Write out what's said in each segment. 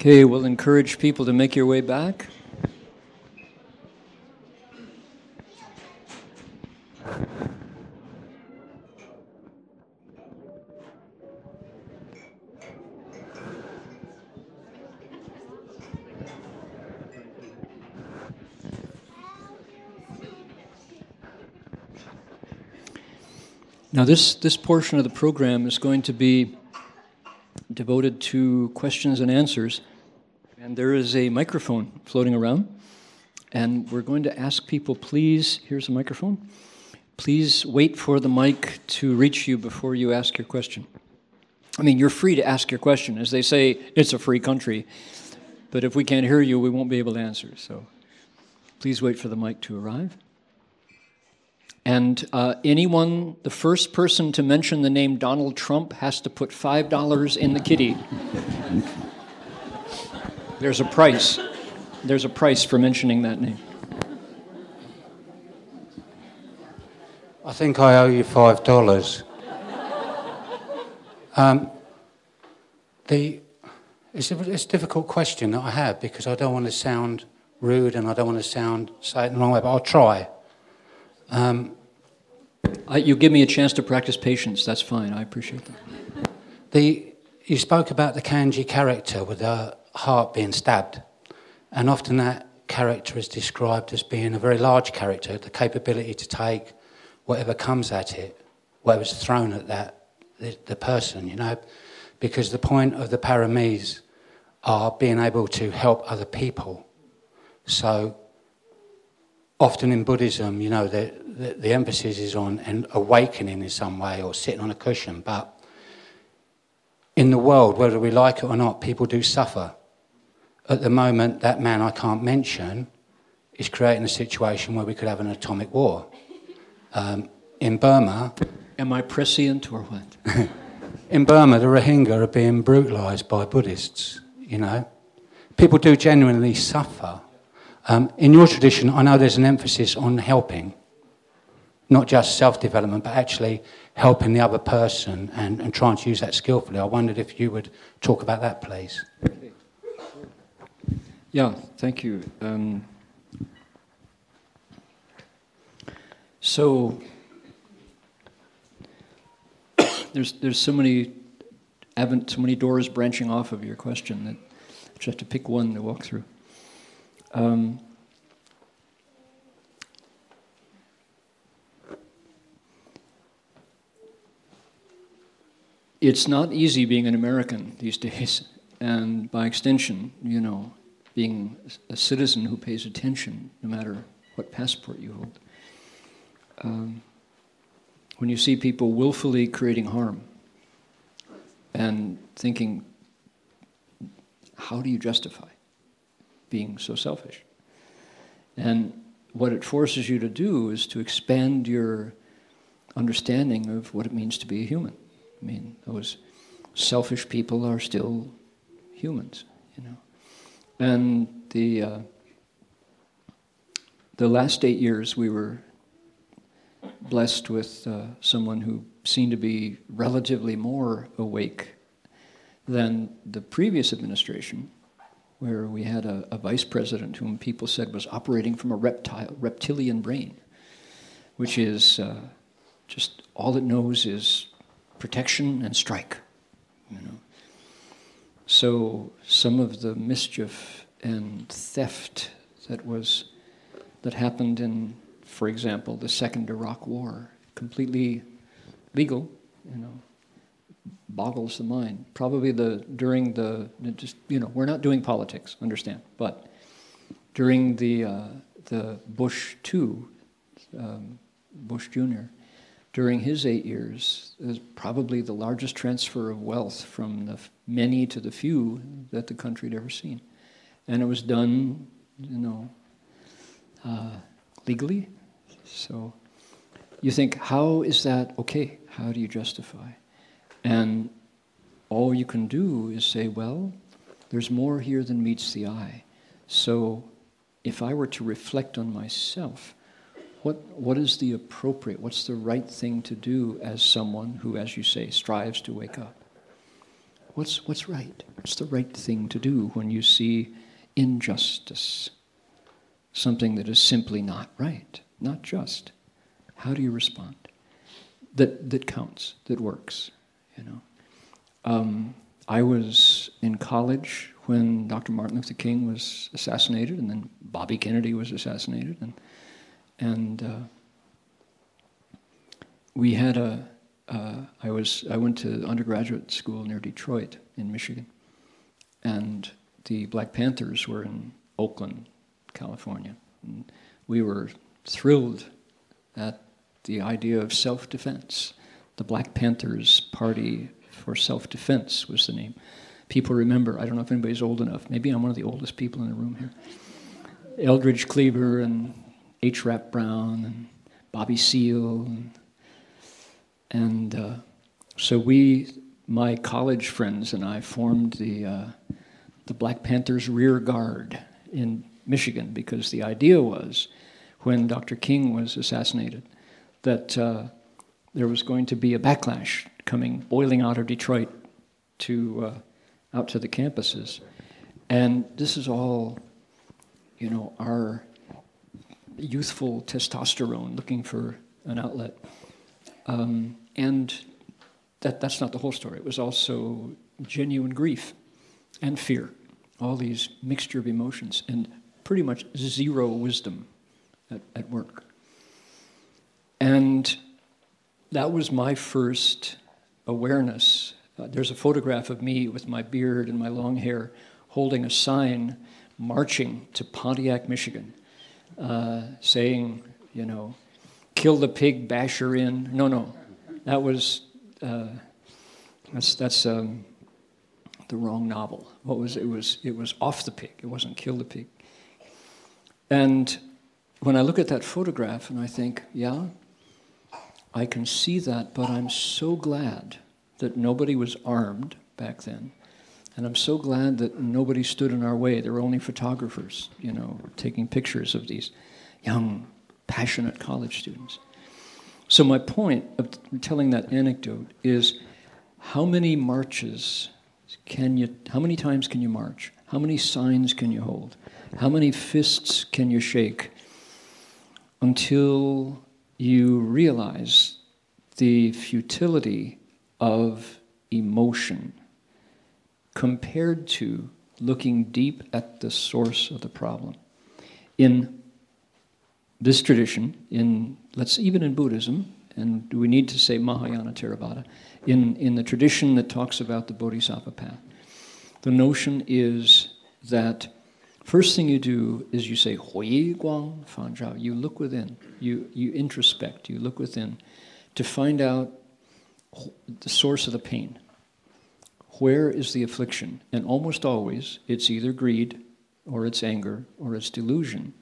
Okay, we'll encourage people to make your way back. Now, this, this portion of the program is going to be devoted to questions and answers. And there is a microphone floating around. And we're going to ask people, please, here's a microphone. Please wait for the mic to reach you before you ask your question. I mean, you're free to ask your question. As they say, it's a free country. But if we can't hear you, we won't be able to answer. So please wait for the mic to arrive. And uh, anyone, the first person to mention the name Donald Trump has to put $5 in the kitty. There's a price. There's a price for mentioning that name. I think I owe you $5. um, the, it's, a, it's a difficult question that I have because I don't want to sound rude and I don't want to sound, say it in the wrong way, but I'll try. Um, I, you give me a chance to practice patience. That's fine. I appreciate that. The, you spoke about the kanji character with the heart being stabbed, and often that character is described as being a very large character, the capability to take whatever comes at it, whatever's thrown at that the, the person, you know, because the point of the paramis are being able to help other people. So often in Buddhism, you know, the, the, the, emphasis is on an awakening in some way or sitting on a cushion. But in the world, whether we like it or not, people do suffer. At the moment, that man I can't mention is creating a situation where we could have an atomic war. Um, in Burma. Am I prescient or what? in Burma, the Rohingya are being brutalized by Buddhists, you know. People do genuinely suffer um, in your tradition, I know there's an emphasis on helping, not just self development, but actually helping the other person and, and trying to use that skillfully. I wondered if you would talk about that, please. Yeah, thank you. Um, so there's there's so many so many doors branching off of your question that I just have to pick one to walk through. Um, it's not easy being an American these days, and by extension, you know, being a citizen who pays attention no matter what passport you hold. Um, when you see people willfully creating harm and thinking, how do you justify? Being so selfish. And what it forces you to do is to expand your understanding of what it means to be a human. I mean, those selfish people are still humans, you know. And the uh, the last eight years, we were blessed with uh, someone who seemed to be relatively more awake than the previous administration where we had a, a, vice president whom people said was operating from a reptile, reptilian brain, which is uh, just all it knows is protection and strike. You know. So some of the mischief and theft that was that happened in, for example, the Second Iraq War, completely legal, you know, boggles the mind. Probably the during the just you know we're not doing politics, understand, but during the uh, the Bush two, um, Bush Jr. During his eight years, is probably the largest transfer of wealth from the many to the few that the country had ever seen, and it was done, you know, uh, legally. So, you think, how is that okay? How do you justify? And all you can do is say, well, there's more here than meets the eye. So if I were to reflect on myself, what, what is the appropriate, what's the right thing to do as someone who, as you say, strives to wake up? What's, what's right? What's the right thing to do when you see injustice? Something that is simply not right, not just. How do you respond? That, that counts, that works, you know. Um, I was in college when Dr. Martin Luther King was assassinated, and then Bobby Kennedy was assassinated, and and uh, we had a. Uh, I was I went to undergraduate school near Detroit in Michigan, and the Black Panthers were in Oakland, California. And we were thrilled at the idea of self-defense. The Black Panthers Party for Self-Defense was the name. People remember. I don't know if anybody's old enough. Maybe I'm one of the oldest people in the room here. Eldridge Cleaver and H. Rap Brown and Bobby Seale and and uh, so we, my college friends and I, formed the, uh, the Black Panthers Rear Guard in Michigan because the idea was, when Dr. King was assassinated, that uh, there was going to be a backlash coming boiling out of Detroit to uh, out to the campuses, and this is all, you know, our youthful testosterone looking for an outlet. Um, and that, that's not the whole story. It was also genuine grief and fear, all these mixture of emotions, and pretty much zero wisdom at, at work. And that was my first awareness. Uh, there's a photograph of me with my beard and my long hair holding a sign marching to Pontiac, Michigan, uh, saying, you know, kill the pig, bash her in. No, no, that was uh, that's that's um, the wrong novel. What was it? Was it was off the pig? It wasn't kill the pig. And when I look at that photograph and I think, yeah, I can see that, but I'm so glad that nobody was armed back then. And I'm so glad that nobody stood in our way. There were only photographers, you know, taking pictures of these young, passionate college students. So, my point of telling that anecdote is how many marches can you, how many times can you march? How many signs can you hold? How many fists can you shake until you realize the futility of emotion compared to looking deep at the source of the problem? In this tradition, in let's even in Buddhism, and we need to say Mahayana Theravada, in, in the tradition that talks about the Bodhisattva path, the notion is that first thing you do is you say Hui Guang Fan Zhao. You look within, you, you introspect, you look within to find out the source of the pain. Where is the affliction? And almost always it's either greed or it's anger or it's delusion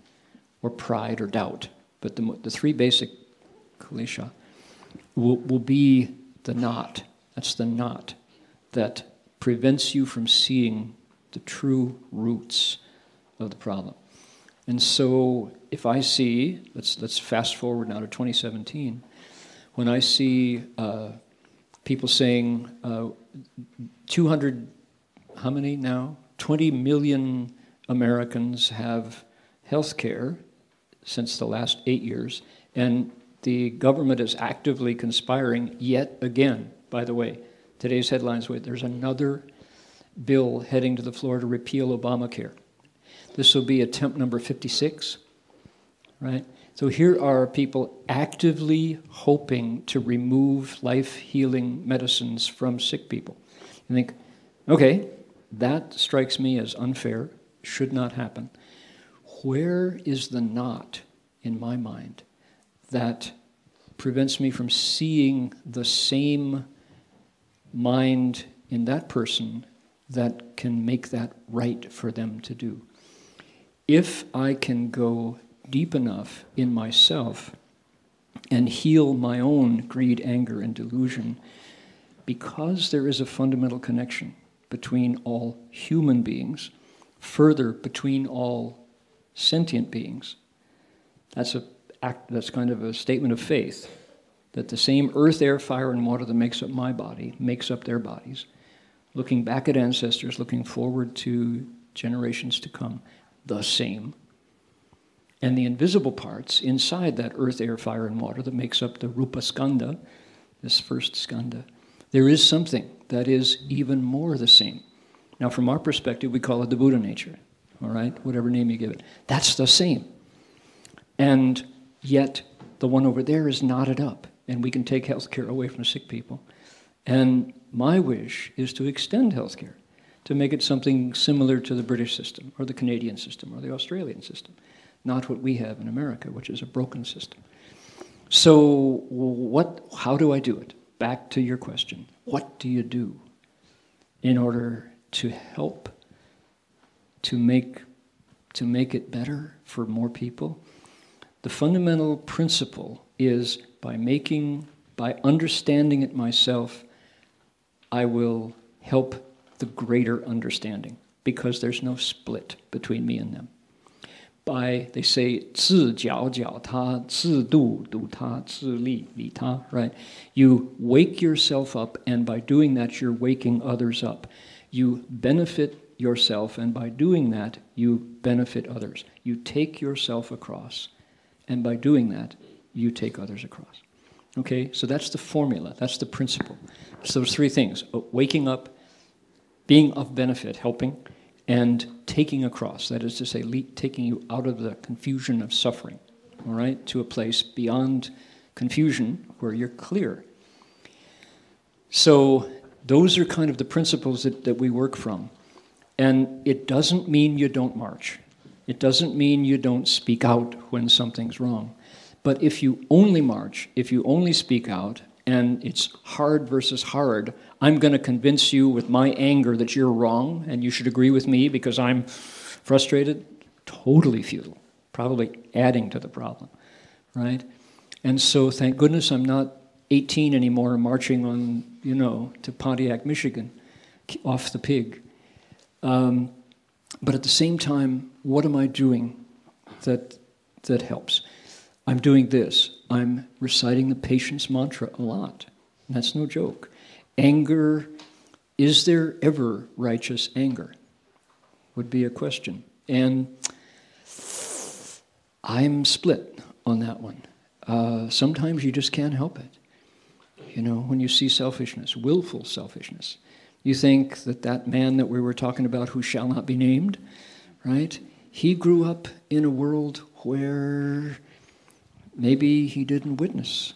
or pride or doubt. But the, the three basic klesha will, will be the knot. That's the knot that prevents you from seeing the true roots of the problem. And so if I see, let's, let's fast forward now to 2017, when I see uh, people saying uh, 200, how many now? 20 million Americans have health care since the last eight years, and the government is actively conspiring yet again. By the way, today's headlines wait, there's another bill heading to the floor to repeal Obamacare. This will be attempt number 56, right? So here are people actively hoping to remove life healing medicines from sick people. You think, okay, that strikes me as unfair, should not happen where is the knot in my mind that prevents me from seeing the same mind in that person that can make that right for them to do? If I can go deep enough in myself and heal my own greed, anger, and delusion, because there is a fundamental connection between all human beings, further, between all sentient beings. That's a act, that's kind of a statement of faith that the same earth, air, fire, and water that makes up my body makes up their bodies. looking back at ancestors, looking forward to generations to come, the same. And the invisible parts inside that earth, air, fire, and water that makes up the Rupa Skandha, this first skandha, there is something that is even more the same. Now, from our perspective, we call it the Buddha nature, all right? Whatever name you give it. That's the same. And yet, the one over there is knotted up, and we can take health care away from sick people. And my wish is to extend healthcare, to make it something similar to the British system, or the Canadian system, or the Australian system, not what we have in America, which is a broken system. So, what, how do I do it? Back to your question what do you do in order to help to make, to make it better for more people? The fundamental principle is by making, by understanding it myself, I will help the greater understanding because there's no split between me and them. By, they say, 自觉觉他,自度度他,自利利他, right? You wake yourself up, and by doing that, you're waking others up. You benefit yourself, and by doing that, you benefit others. You take yourself across, and by doing that, you take others across. Okay, so that's the formula, that's the principle. So those three things uh, waking up, being of benefit, helping, and taking across. That is to say, le- taking you out of the confusion of suffering, all right, to a place beyond confusion where you're clear. So those are kind of the principles that, that we work from. And it doesn't mean you don't march. It doesn't mean you don't speak out when something's wrong. But if you only march, if you only speak out, and it's hard versus hard, I'm going to convince you with my anger that you're wrong and you should agree with me because I'm frustrated. Totally futile, probably adding to the problem, right? And so, thank goodness I'm not 18 anymore marching on, you know, to Pontiac, Michigan, off the pig. Um, but at the same time, what am I doing that, that helps? I'm doing this. I'm reciting the patience mantra a lot. That's no joke. Anger, is there ever righteous anger? Would be a question. And I'm split on that one. Uh, sometimes you just can't help it. You know, when you see selfishness, willful selfishness, you think that that man that we were talking about who shall not be named, right? He grew up in a world where Maybe he didn't witness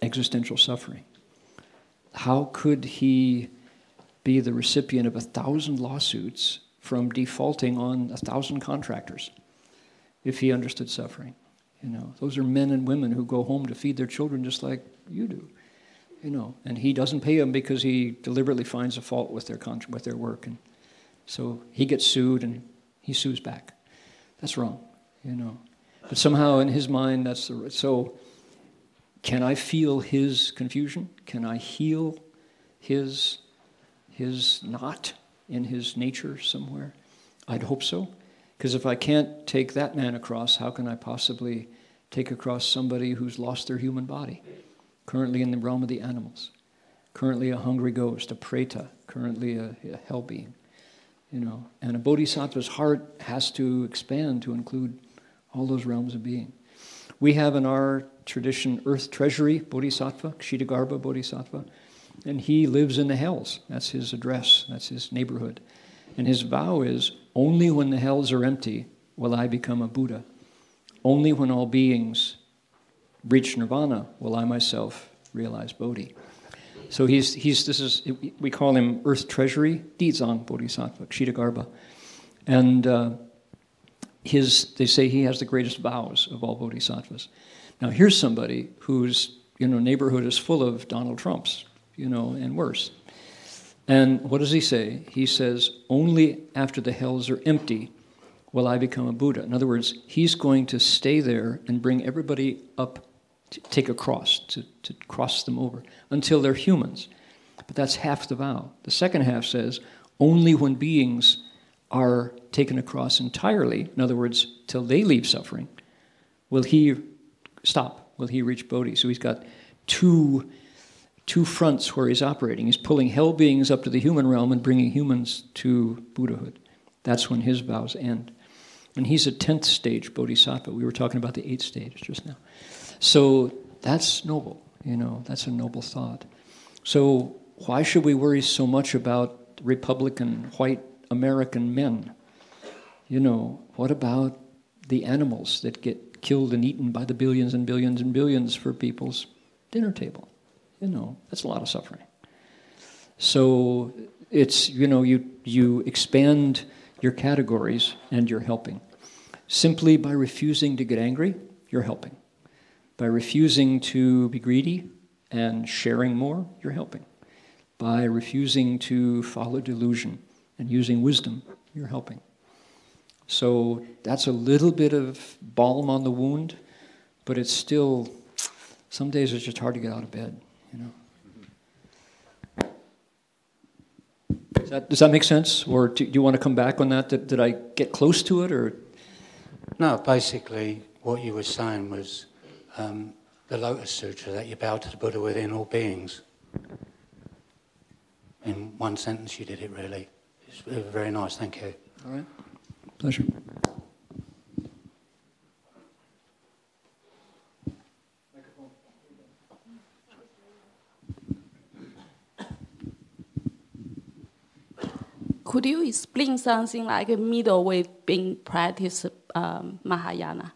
existential suffering. How could he be the recipient of a thousand lawsuits from defaulting on a thousand contractors if he understood suffering? You know, those are men and women who go home to feed their children just like you do. You know, and he doesn't pay them because he deliberately finds a fault with their with their work, and so he gets sued and he sues back. That's wrong. You know, but somehow in his mind, that's the right. so. Can I feel his confusion? Can I heal his his knot in his nature somewhere? I'd hope so. Because if I can't take that man across, how can I possibly take across somebody who's lost their human body? Currently in the realm of the animals. Currently a hungry ghost, a preta, currently a, a hell being. You know, and a bodhisattva's heart has to expand to include all those realms of being. We have in our tradition Earth Treasury Bodhisattva, Kshitigarbha Bodhisattva, and he lives in the hells. That's his address, that's his neighborhood. And his vow is only when the hells are empty will I become a Buddha. Only when all beings reach nirvana will I myself realize Bodhi. So he's, he's this is, we call him Earth Treasury, Dizang Bodhisattva, Kshitigarbha. And uh, his, they say he has the greatest vows of all bodhisattvas. Now, here's somebody whose you know, neighborhood is full of Donald Trumps, you know, and worse. And what does he say? He says, Only after the hells are empty will I become a Buddha. In other words, he's going to stay there and bring everybody up, to take a cross, to, to cross them over, until they're humans. But that's half the vow. The second half says, Only when beings are taken across entirely, in other words, till they leave suffering, will he stop? Will he reach Bodhi? So he's got two two fronts where he's operating. He's pulling hell beings up to the human realm and bringing humans to Buddhahood. That's when his vows end. And he's a 10th stage bodhisattva. We were talking about the 8th stage just now. So that's noble, you know, that's a noble thought. So why should we worry so much about Republican white American men? You know, what about the animals that get killed and eaten by the billions and billions and billions for people's dinner table? You know, that's a lot of suffering. So it's, you know, you, you expand your categories and you're helping. Simply by refusing to get angry, you're helping. By refusing to be greedy and sharing more, you're helping. By refusing to follow delusion and using wisdom, you're helping. So that's a little bit of balm on the wound, but it's still, some days it's just hard to get out of bed, you know. Does that, does that make sense? Or do, you want to come back on that? Did, did I get close to it, or? No, basically, what you were saying was um, the Lotus Sutra that you bow to the Buddha within all beings. In one sentence, you did it really. It's very nice, thank you. All right. Pleasure. Could you explain something like a middle way being practiced um, Mahayana?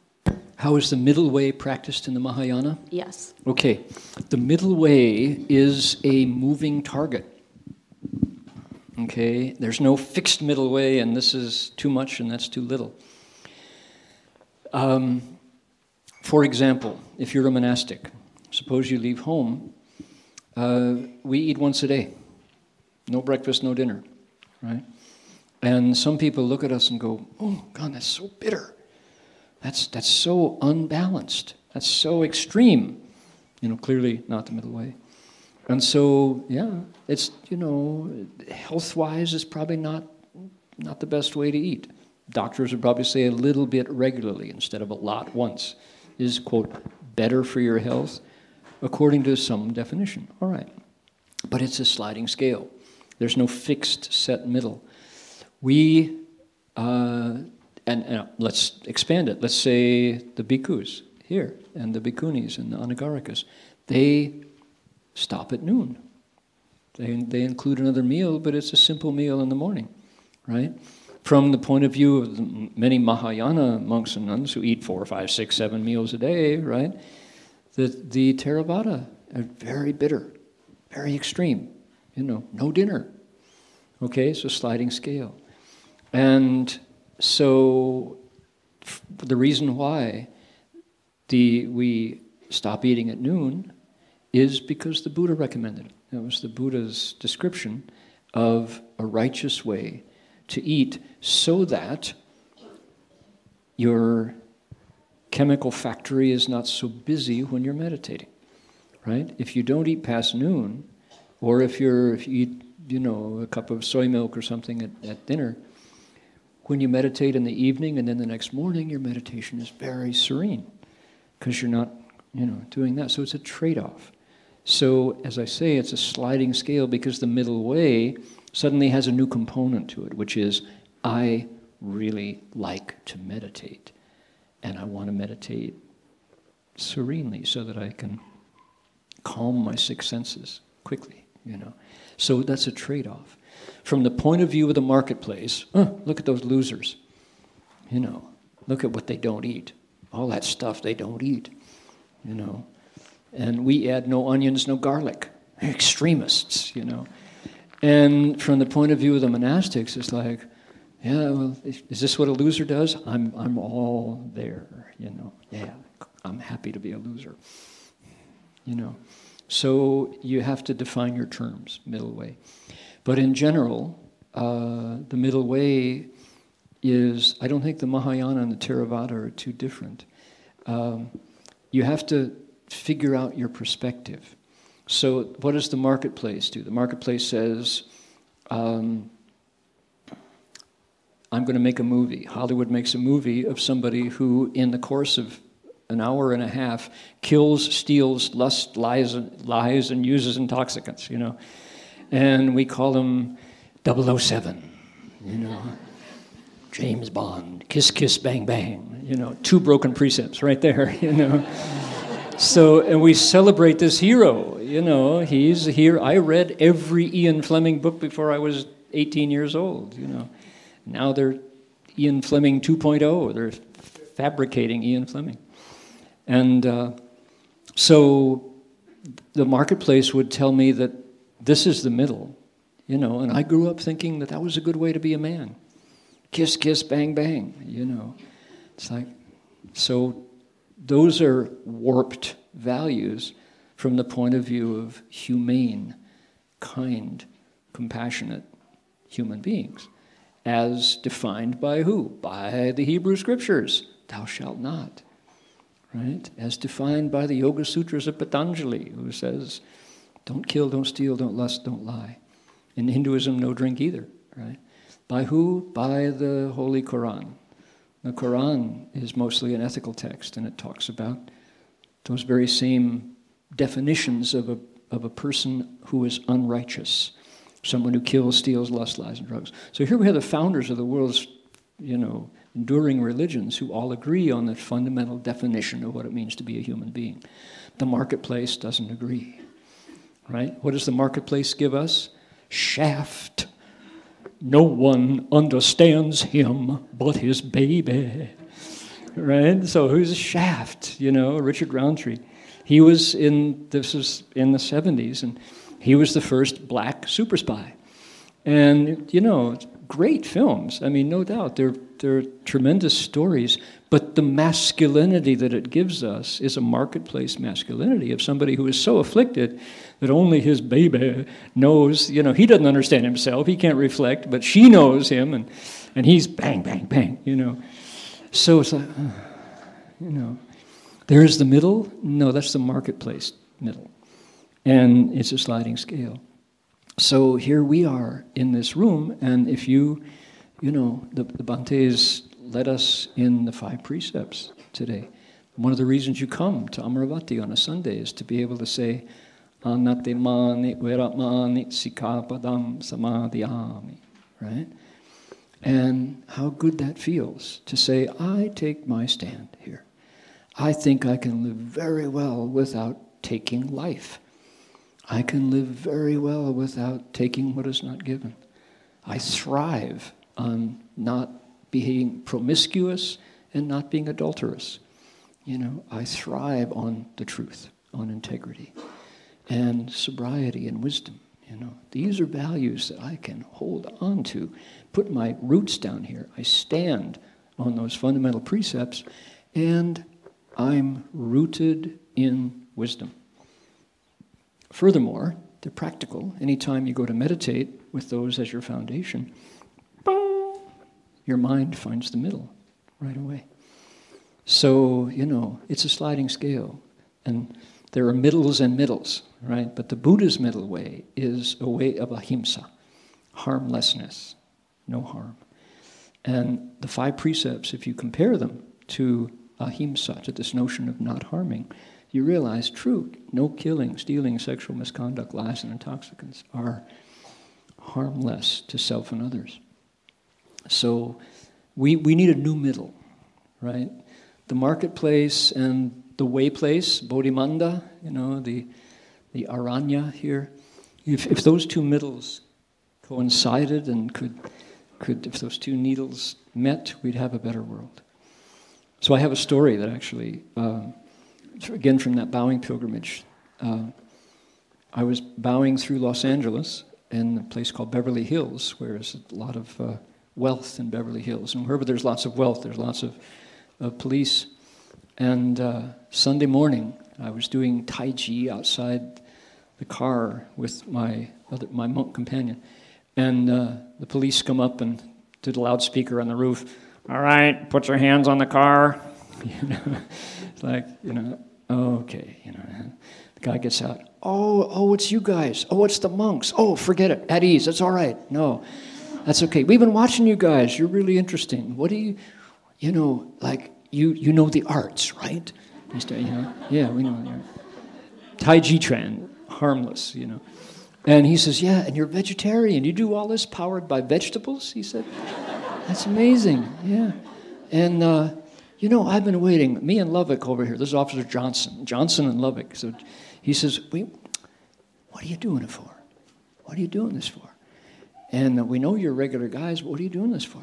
How is the middle way practiced in the Mahayana? Yes. Okay, the middle way is a moving target. Okay, there's no fixed middle way, and this is too much and that's too little. Um, for example, if you're a monastic, suppose you leave home, uh, we eat once a day. No breakfast, no dinner, right? And some people look at us and go, oh, God, that's so bitter. That's, that's so unbalanced. That's so extreme. You know, clearly not the middle way. And so, yeah, it's, you know, health wise, it's probably not, not the best way to eat. Doctors would probably say a little bit regularly instead of a lot once is, quote, better for your health, according to some definition. All right. But it's a sliding scale, there's no fixed set middle. We, uh, and, and, let's expand it. Let's say the bhikkhus here and the bhikkhunis and the anagarikas, they stop at noon. They, they include another meal, but it's a simple meal in the morning, right? From the point of view of the many Mahayana monks and nuns who eat four, five, six, seven meals a day, right? The, the Theravada are very bitter, very extreme. You know, no dinner. Okay, so sliding scale. And so the reason why the, we stop eating at noon is because the Buddha recommended it. That was the Buddha's description of a righteous way to eat so that your chemical factory is not so busy when you're meditating. Right? If you don't eat past noon, or if you're if you eat, you know, a cup of soy milk or something at, at dinner, when you meditate in the evening and then the next morning, your meditation is very serene because you're not, you know, doing that. So it's a trade-off. So, as I say, it's a sliding scale because the middle way suddenly has a new component to it, which is I really like to meditate. And I want to meditate serenely so that I can calm my six senses quickly, you know. So that's a trade off. From the point of view of the marketplace, look at those losers. You know, look at what they don't eat. All that stuff they don't eat, you know and we add no onions, no garlic. Extremists, you know. And from the point of view of the monastics, it's like, yeah, well, is this what a loser does? I'm, I'm all there, you know. Yeah, I'm happy to be a loser, you know. So you have to define your terms, middle way. But in general, uh, the middle way is, I don't think the Mahayana and the Theravada are too different. Um, you have to figure out your perspective. So, what does the marketplace do? The marketplace says, um, I'm going to make a movie. Hollywood makes a movie of somebody who, in the course of an hour and a half, kills, steals, lusts, lies, lies, and uses intoxicants, you know. And we call him 007, you know. James Bond, kiss, kiss, bang, bang, you know, two broken precepts right there, you know. So, and we celebrate this hero, you know, he's here. I read every Ian Fleming book before I was 18 years old, you know. Now they're Ian Fleming 2.0, they're fabricating Ian Fleming. And uh, so the marketplace would tell me that this is the middle, you know, and I grew up thinking that that was a good way to be a man. Kiss, kiss, bang, bang, you know. It's like, so those are warped values from the point of view of humane, kind, compassionate human beings, as defined by who? By the Hebrew Scriptures. Thou shalt not right? As defined by the Yoga Sutras of Patanjali, who says, don't kill, don't steal, don't lust, don't lie. In Hinduism, no drink either, right? By who? By the Holy Quran. The Quran is mostly an ethical text, and it talks about those very same definitions of a, of a person who is unrighteous, someone who kills, steals, lusts, lies, and drugs. So here we have the founders of the world's, you know, enduring religions who all agree on the fundamental definition of what it means to be a human being. The marketplace doesn't agree. Right? What does the marketplace give us? Shaft. No one understands him but his baby. Right? So who's a Shaft? You know, Richard Roundtree. He was in this was in the 70s and he was the first black super spy. And you know, great films. I mean, no doubt they're they're tremendous stories, but the masculinity that it gives us is a marketplace masculinity of somebody who is so afflicted that only his baby knows, you know, he doesn't understand himself, he can't reflect, but she knows him, and, and he's bang, bang, bang, you know. So it's like, uh, you know, there's the middle. No, that's the marketplace middle. And it's a sliding scale. So here we are in this room, and if you you know, the, the Bhantes led us in the five precepts today. One of the reasons you come to Amaravati on a Sunday is to be able to say, Anatimani Veramani Sikkhapadam Samadiyami, right? And how good that feels to say, I take my stand here. I think I can live very well without taking life. I can live very well without taking what is not given. I thrive on not being promiscuous and not being adulterous. You know, I thrive on the truth, on integrity, and sobriety and wisdom. You know, these are values that I can hold on to, put my roots down here. I stand on those fundamental precepts, and I'm rooted in wisdom. Furthermore, they're practical. Anytime you go to meditate with those as your foundation, your mind finds the middle right away. So, you know, it's a sliding scale. And there are middles and middles, right? But the Buddha's middle way is a way of ahimsa, harmlessness, no harm. And the five precepts, if you compare them to ahimsa, to this notion of not harming, you realize true, no killing, stealing, sexual misconduct, lies, and intoxicants are harmless to self and others. So we, we need a new middle, right? The marketplace and the way place, Bodhimanda, you know, the, the Aranya here. If, if those two middles coincided and could, could, if those two needles met, we'd have a better world. So I have a story that actually, uh, again from that bowing pilgrimage. Uh, I was bowing through Los Angeles in a place called Beverly Hills, where there's a lot of uh, wealth in Beverly Hills. And wherever there's lots of wealth, there's lots of, of police. And uh, Sunday morning, I was doing Tai Chi outside the car with my, other, my monk companion. And uh, the police come up and to the loudspeaker on the roof, all right, put your hands on the car. You know, like, you know, okay, you know. The guy gets out. Oh, oh, it's you guys. Oh, it's the monks. Oh, forget it. At ease. That's all right. No. That's okay. We've been watching you guys. You're really interesting. What do you, you know, like, you, you know the arts, right? Started, you know, yeah, we know. Yeah. Tai Chi Chuan, harmless, you know. And he says, yeah, and you're vegetarian. You do all this powered by vegetables? He said, that's amazing, yeah. And, uh, you know, I've been waiting. Me and Lovick over here, this is Officer Johnson, Johnson and Lovick. So he says, what are you doing it for? What are you doing this for? And we know you're regular guys, but what are you doing this for?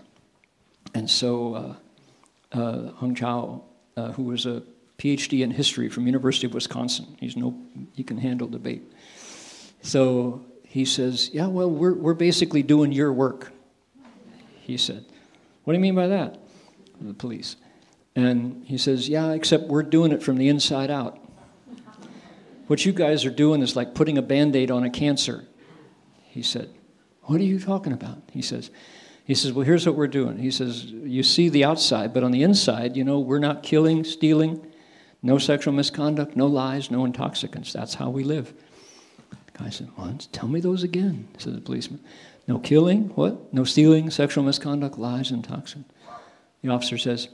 And so uh, uh, Heng Chau, uh, who was a PhD in history from University of Wisconsin, he's no, he can handle debate. So he says, yeah, well, we're, we're basically doing your work, he said. What do you mean by that? The police. And he says, Yeah, except we're doing it from the inside out. What you guys are doing is like putting a band aid on a cancer. He said, What are you talking about? He says, he says, Well, here's what we're doing. He says, You see the outside, but on the inside, you know, we're not killing, stealing, no sexual misconduct, no lies, no intoxicants. That's how we live. The guy said, Well, tell me those again, said the policeman. No killing, what? No stealing, sexual misconduct, lies, intoxicants. The officer says,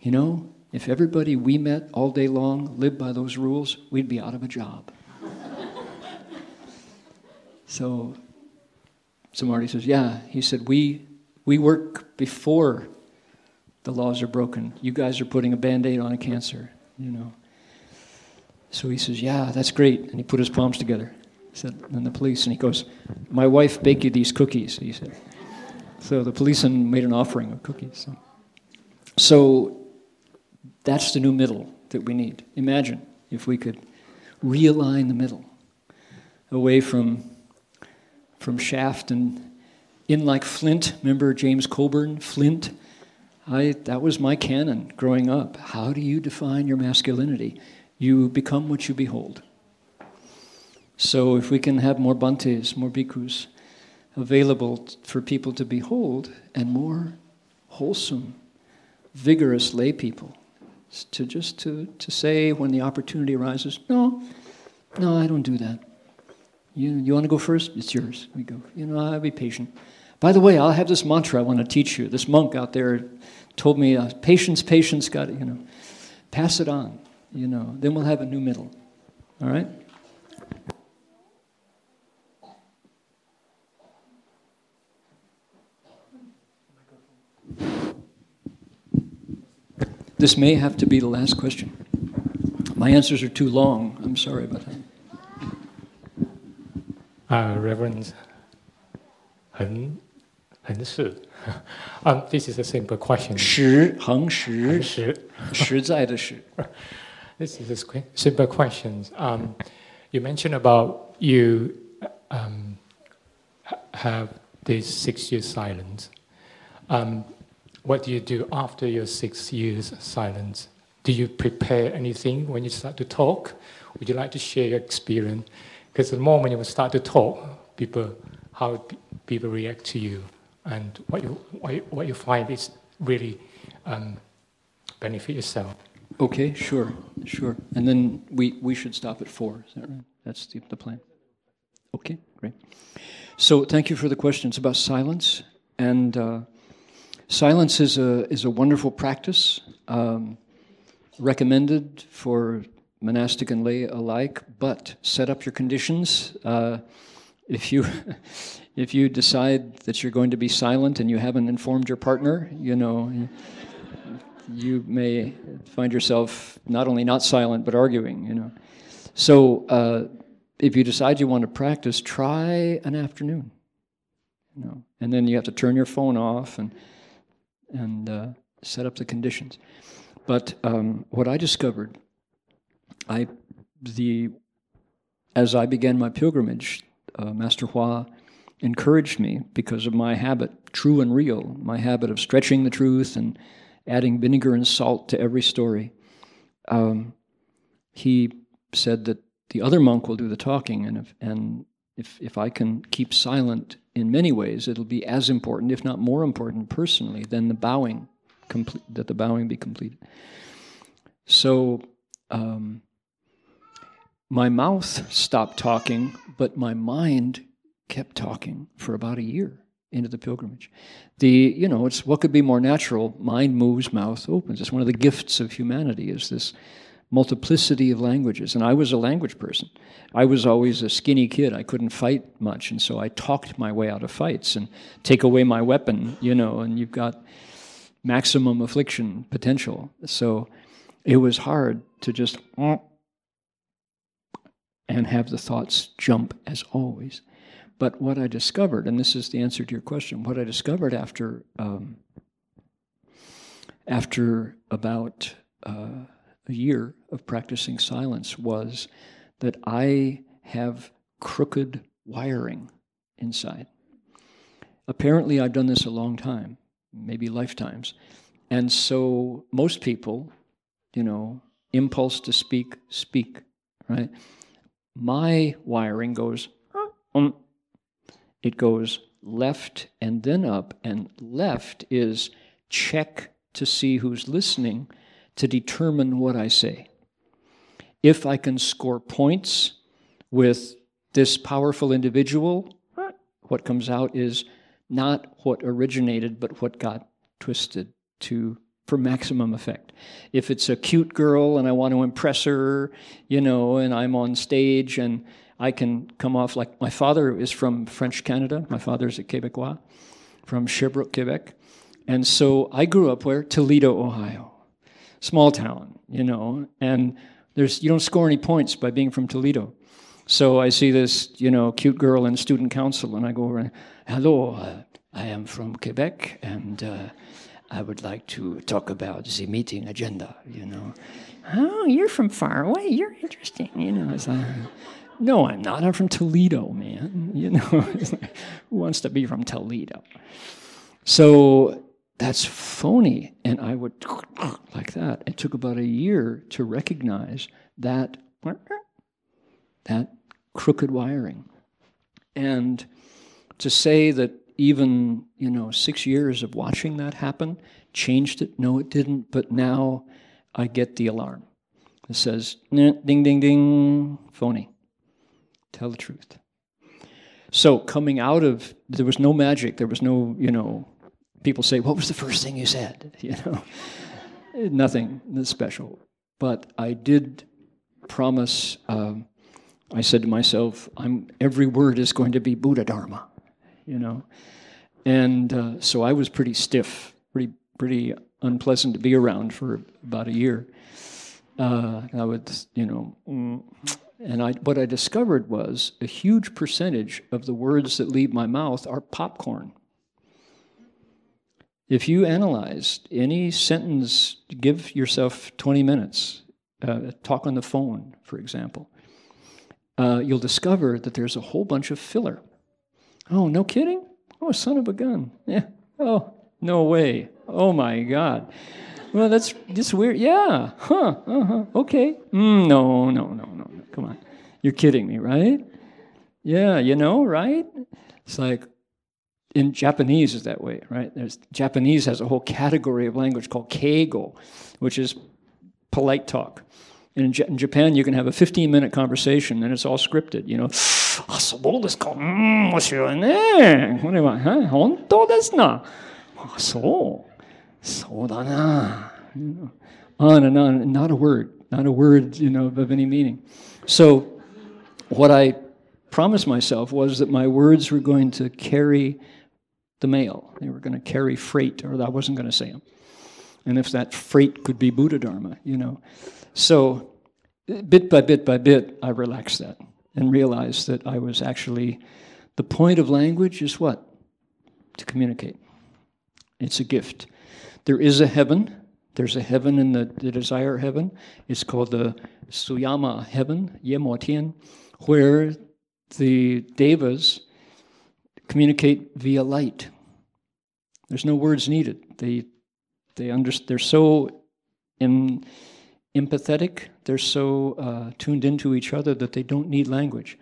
you know, if everybody we met all day long lived by those rules, we'd be out of a job. so, so Marty says, Yeah. He said, we, we work before the laws are broken. You guys are putting a band aid on a cancer, you know. So he says, Yeah, that's great. And he put his palms together. He said, and the police, and he goes, My wife baked you these cookies, he said. So the policeman made an offering of cookies. So, so that's the new middle that we need. Imagine if we could realign the middle away from, from shaft and in like flint. Remember James Coburn, flint? I, that was my canon growing up. How do you define your masculinity? You become what you behold. So if we can have more bhantes, more bhikkhus available for people to behold, and more wholesome, vigorous lay people to just to, to say when the opportunity arises, no, no, I don't do that. You, you want to go first? It's yours. We go. You know, I'll be patient. By the way, I'll have this mantra I want to teach you. This monk out there told me, uh, patience, patience, got it, you know. Pass it on, you know. Then we'll have a new middle. All right? This may have to be the last question. My answers are too long. I'm sorry about that. Uh, Reverend Hen, Hen Shi. Um, this is a simple question. 实恒实实实在的实。 This is a squ- simple question. Um, you mentioned about you um, ha- have this six years silence. Um, what do you do after your six years silence? Do you prepare anything when you start to talk? Would you like to share your experience? Because the moment you start to talk, people, how people react to you, and what you what you, find is really um, benefit yourself. Okay, sure, sure. And then we, we should stop at four. Is that right? That's the, the plan. Okay, great. So thank you for the question. It's about silence, and uh, silence is a is a wonderful practice, um, recommended for monastic and lay alike. But set up your conditions. Uh, if you if you decide that you're going to be silent and you haven't informed your partner, you know you may find yourself not only not silent but arguing you know so uh, if you decide you want to practice try an afternoon you know and then you have to turn your phone off and and uh, set up the conditions but um, what i discovered i the as i began my pilgrimage uh, master hua encouraged me because of my habit true and real my habit of stretching the truth and adding vinegar and salt to every story. Um, he said that the other monk will do the talking, and if, and if, if I can keep silent in many ways, it'll be as important, if not more important, personally than the bowing, complete, that the bowing be completed. So um, my mouth stopped talking, but my mind kept talking for about a year into the pilgrimage. The you know, it's what could be more natural? Mind moves, mouth opens. It's one of the gifts of humanity is this multiplicity of languages. And I was a language person. I was always a skinny kid. I couldn't fight much. And so I talked my way out of fights and take away my weapon, you know, and you've got maximum affliction potential. So it was hard to just and have the thoughts jump as always. But what I discovered, and this is the answer to your question, what I discovered after um, after about uh, a year of practicing silence was that I have crooked wiring inside. Apparently, I've done this a long time, maybe lifetimes. And so, most people, you know, impulse to speak, speak, right? My wiring goes, um, it goes left and then up, and left is check to see who's listening to determine what I say. If I can score points with this powerful individual, what comes out is not what originated, but what got twisted to for maximum effect. If it's a cute girl and I want to impress her, you know, and I'm on stage and I can come off like my father is from French Canada. My father's a Quebecois from Sherbrooke, Quebec. And so I grew up where? Toledo, Ohio. Small town, you know, and there's you don't score any points by being from Toledo. So I see this, you know, cute girl in student council, and I go over and, hello, uh, I am from Quebec, and uh, I would like to talk about the meeting agenda, you know. Oh, you're from far away. You're interesting, you know. It's like, no, I'm not. I'm from Toledo, man. You know, who wants to be from Toledo? So that's phony. And I would like that. It took about a year to recognize that that crooked wiring. And to say that even, you know, six years of watching that happen changed it, no, it didn't. But now I get the alarm. It says, ding, ding, ding, phony. Tell the truth. So coming out of, there was no magic, there was no, you know, people say, What was the first thing you said? You know, nothing special. But I did promise, um, I said to myself, I'm, every word is going to be Buddha Dharma, you know. And uh, so I was pretty stiff, pretty, pretty unpleasant to be around for about a year. Uh, I would, you know, mm, and I, what I discovered was a huge percentage of the words that leave my mouth are popcorn. If you analyze any sentence, give yourself 20 minutes, uh, talk on the phone, for example, uh, you'll discover that there's a whole bunch of filler. Oh, no kidding? Oh, son of a gun. Yeah. Oh, no way. Oh my God. Well, that's just weird. Yeah. Huh. Uh-huh. Okay. Mm, no, no, no, no, no. Come on. You're kidding me, right? Yeah, you know, right? It's like, in Japanese is that way, right? There's, Japanese has a whole category of language called keigo, which is polite talk. And in, J- in Japan, you can have a 15-minute conversation, and it's all scripted. You know, ah, so this called mm, What am I? Huh? Honto desu na. Ah, so. On and on, and not a word, not a word, you know, of any meaning. So, what I promised myself was that my words were going to carry the mail. They were going to carry freight, or I wasn't going to say them. And if that freight could be Buddha Dharma, you know. So, bit by bit by bit, I relaxed that and realized that I was actually, the point of language is what? To communicate. It's a gift. There is a heaven. There's a heaven in the, the desire heaven. It's called the Suyama heaven, Yemotian, where the devas communicate via light. There's no words needed. They, they under, they're so em, empathetic, they're so uh, tuned into each other that they don't need language.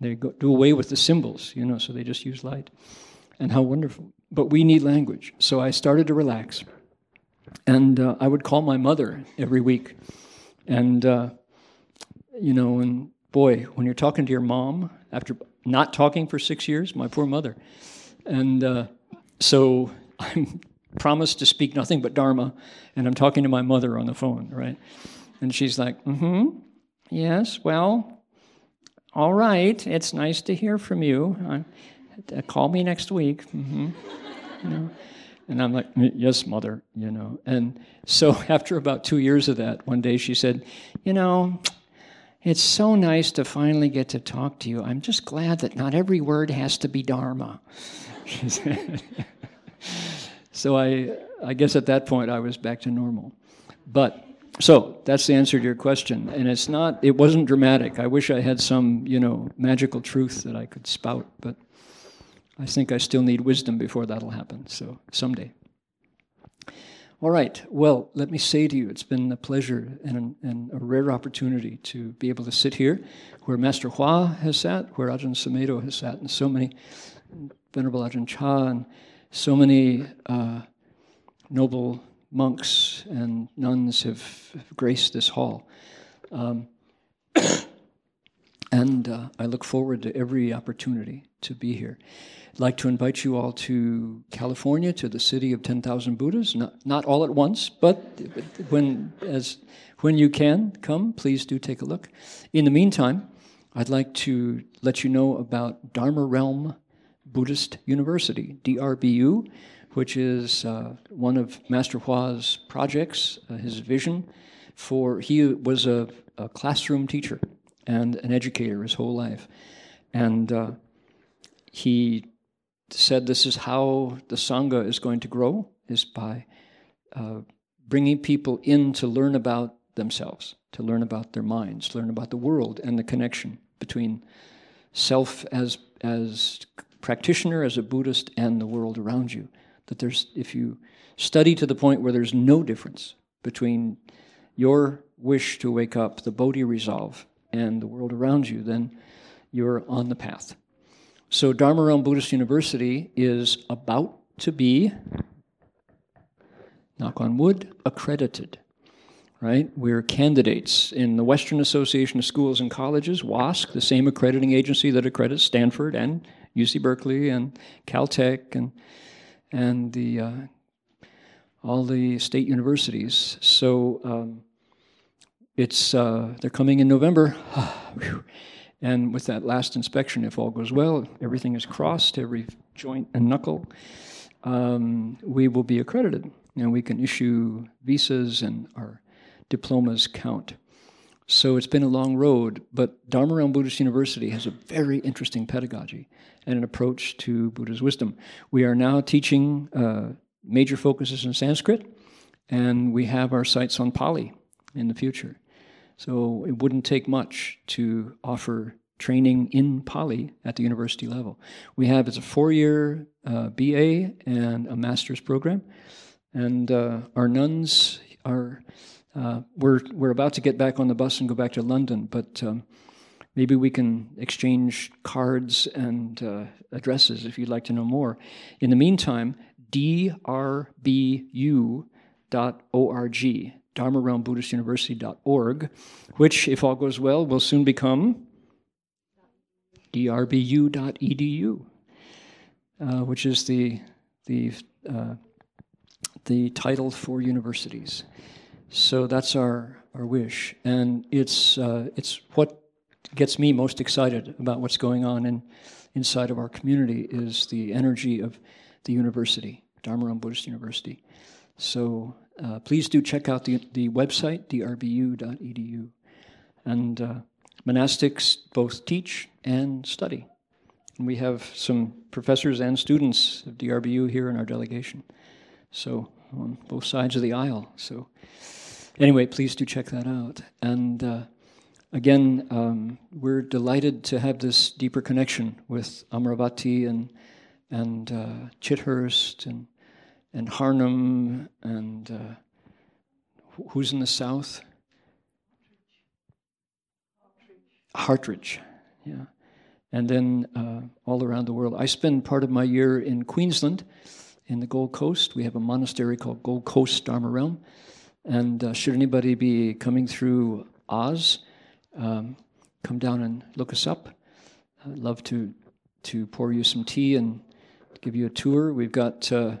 They go, do away with the symbols, you know, so they just use light. And how wonderful. But we need language. So I started to relax. And uh, I would call my mother every week. And, uh, you know, and boy, when you're talking to your mom after not talking for six years, my poor mother. And uh, so I'm promised to speak nothing but Dharma, and I'm talking to my mother on the phone, right? And she's like, mm hmm, yes, well, all right, it's nice to hear from you. Uh, call me next week. Mm-hmm. You know? And I'm like, yes, mother, you know. And so after about two years of that, one day she said, you know, it's so nice to finally get to talk to you. I'm just glad that not every word has to be Dharma. So I, I guess at that point I was back to normal. But so that's the answer to your question. And it's not, it wasn't dramatic. I wish I had some, you know, magical truth that I could spout, but I think I still need wisdom before that'll happen. So someday. All right. Well, let me say to you, it's been a pleasure and, and a rare opportunity to be able to sit here where Master Hua has sat, where Ajahn Sumedho has sat, and so many, Venerable Ajahn Chah, and so many uh, noble monks and nuns have, have graced this hall. Um, and uh, I look forward to every opportunity to be here. I'd like to invite you all to California, to the city of 10,000 Buddhas. Not, not all at once, but when, as, when you can come, please do take a look. In the meantime, I'd like to let you know about Dharma Realm Buddhist University, DRBU, which is uh, one of Master Hua's projects, uh, his vision for, he was a, a, classroom teacher and an educator his whole life. And uh, he said this is how the Sangha is going to grow, is by uh, bringing people in to learn about themselves, to learn about their minds, learn about the world and the connection between self as, as practitioner, as a Buddhist, and the world around you. That there's, if you study to the point where there's no difference between your wish to wake up, the Bodhi resolve, and the world around you, then you're on the path. So, Dharma Realm Buddhist University is about to be, knock on wood, accredited. Right? We're candidates in the Western Association of Schools and Colleges, WASC, the same accrediting agency that accredits Stanford and UC Berkeley and Caltech and and the uh, all the state universities. So um, it's uh, they're coming in November. And with that last inspection, if all goes well, everything is crossed, every joint and knuckle, um, we will be accredited and we can issue visas and our diplomas count. So it's been a long road, but Dharma Realm Buddhist University has a very interesting pedagogy and an approach to Buddha's wisdom. We are now teaching uh, major focuses in Sanskrit, and we have our sights on Pali in the future. So it wouldn't take much to offer training in Pali at the university level. We have it's a four-year uh, BA and a master's program, and uh, our nuns are. Uh, we're we're about to get back on the bus and go back to London, but um, maybe we can exchange cards and uh, addresses if you'd like to know more. In the meantime, drbu.org Dharma Realm Buddhist University.org, which, if all goes well, will soon become drbu.edu, uh, which is the, the, uh, the title for universities. So that's our, our wish. And it's, uh, it's what gets me most excited about what's going on in, inside of our community is the energy of the university, Dharma Realm Buddhist University. So uh, please do check out the, the website, drbu.edu. And uh, monastics both teach and study. And we have some professors and students of DRBU here in our delegation. So, on both sides of the aisle. So, anyway, please do check that out. And uh, again, um, we're delighted to have this deeper connection with Amaravati and, and uh, Chithurst and and Harnham, and uh, who's in the south? Hartridge, yeah. And then uh, all around the world. I spend part of my year in Queensland, in the Gold Coast. We have a monastery called Gold Coast Dharma Realm. And uh, should anybody be coming through Oz, um, come down and look us up. I'd love to, to pour you some tea and give you a tour. We've got uh,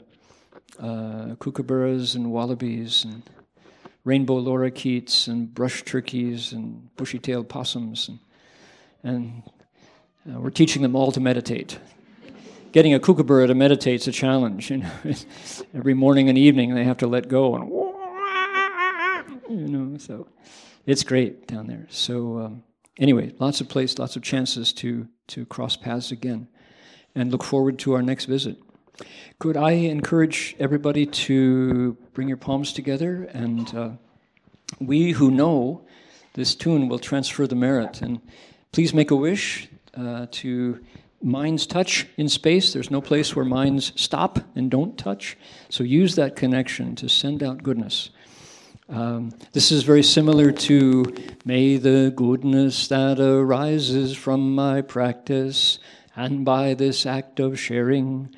uh, kookaburras and wallabies and rainbow lorikeets and brush turkeys and bushy-tailed possums, and, and uh, we're teaching them all to meditate. Getting a kookaburra to meditate is a challenge. You know, every morning and evening they have to let go and you know. So it's great down there. So um, anyway, lots of place, lots of chances to to cross paths again, and look forward to our next visit. Could I encourage everybody to bring your palms together and uh, we who know this tune will transfer the merit. And please make a wish uh, to minds touch in space. There's no place where minds stop and don't touch. So use that connection to send out goodness. Um, this is very similar to May the goodness that arises from my practice and by this act of sharing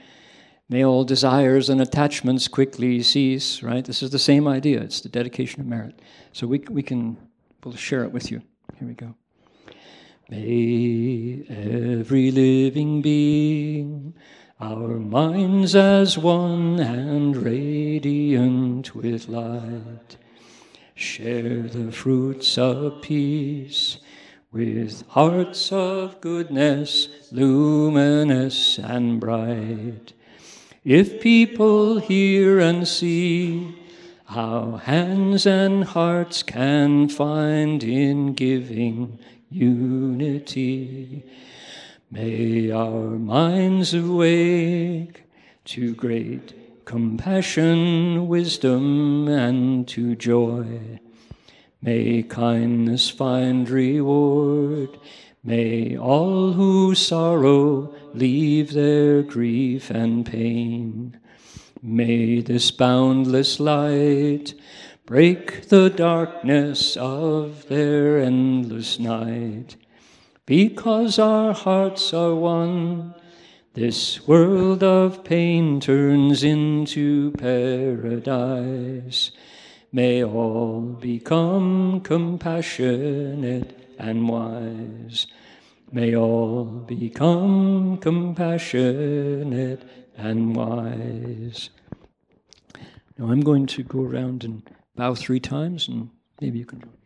May all desires and attachments quickly cease, right? This is the same idea. It's the dedication of merit. So we, we can, we'll share it with you. Here we go. May every living being, our minds as one and radiant with light, share the fruits of peace with hearts of goodness, luminous and bright. If people hear and see how hands and hearts can find in giving unity, may our minds awake to great compassion, wisdom, and to joy. May kindness find reward May all who sorrow leave their grief and pain. May this boundless light break the darkness of their endless night. Because our hearts are one, this world of pain turns into paradise. May all become compassionate and wise. May all become compassionate and wise. Now I'm going to go around and bow three times, and maybe you can join.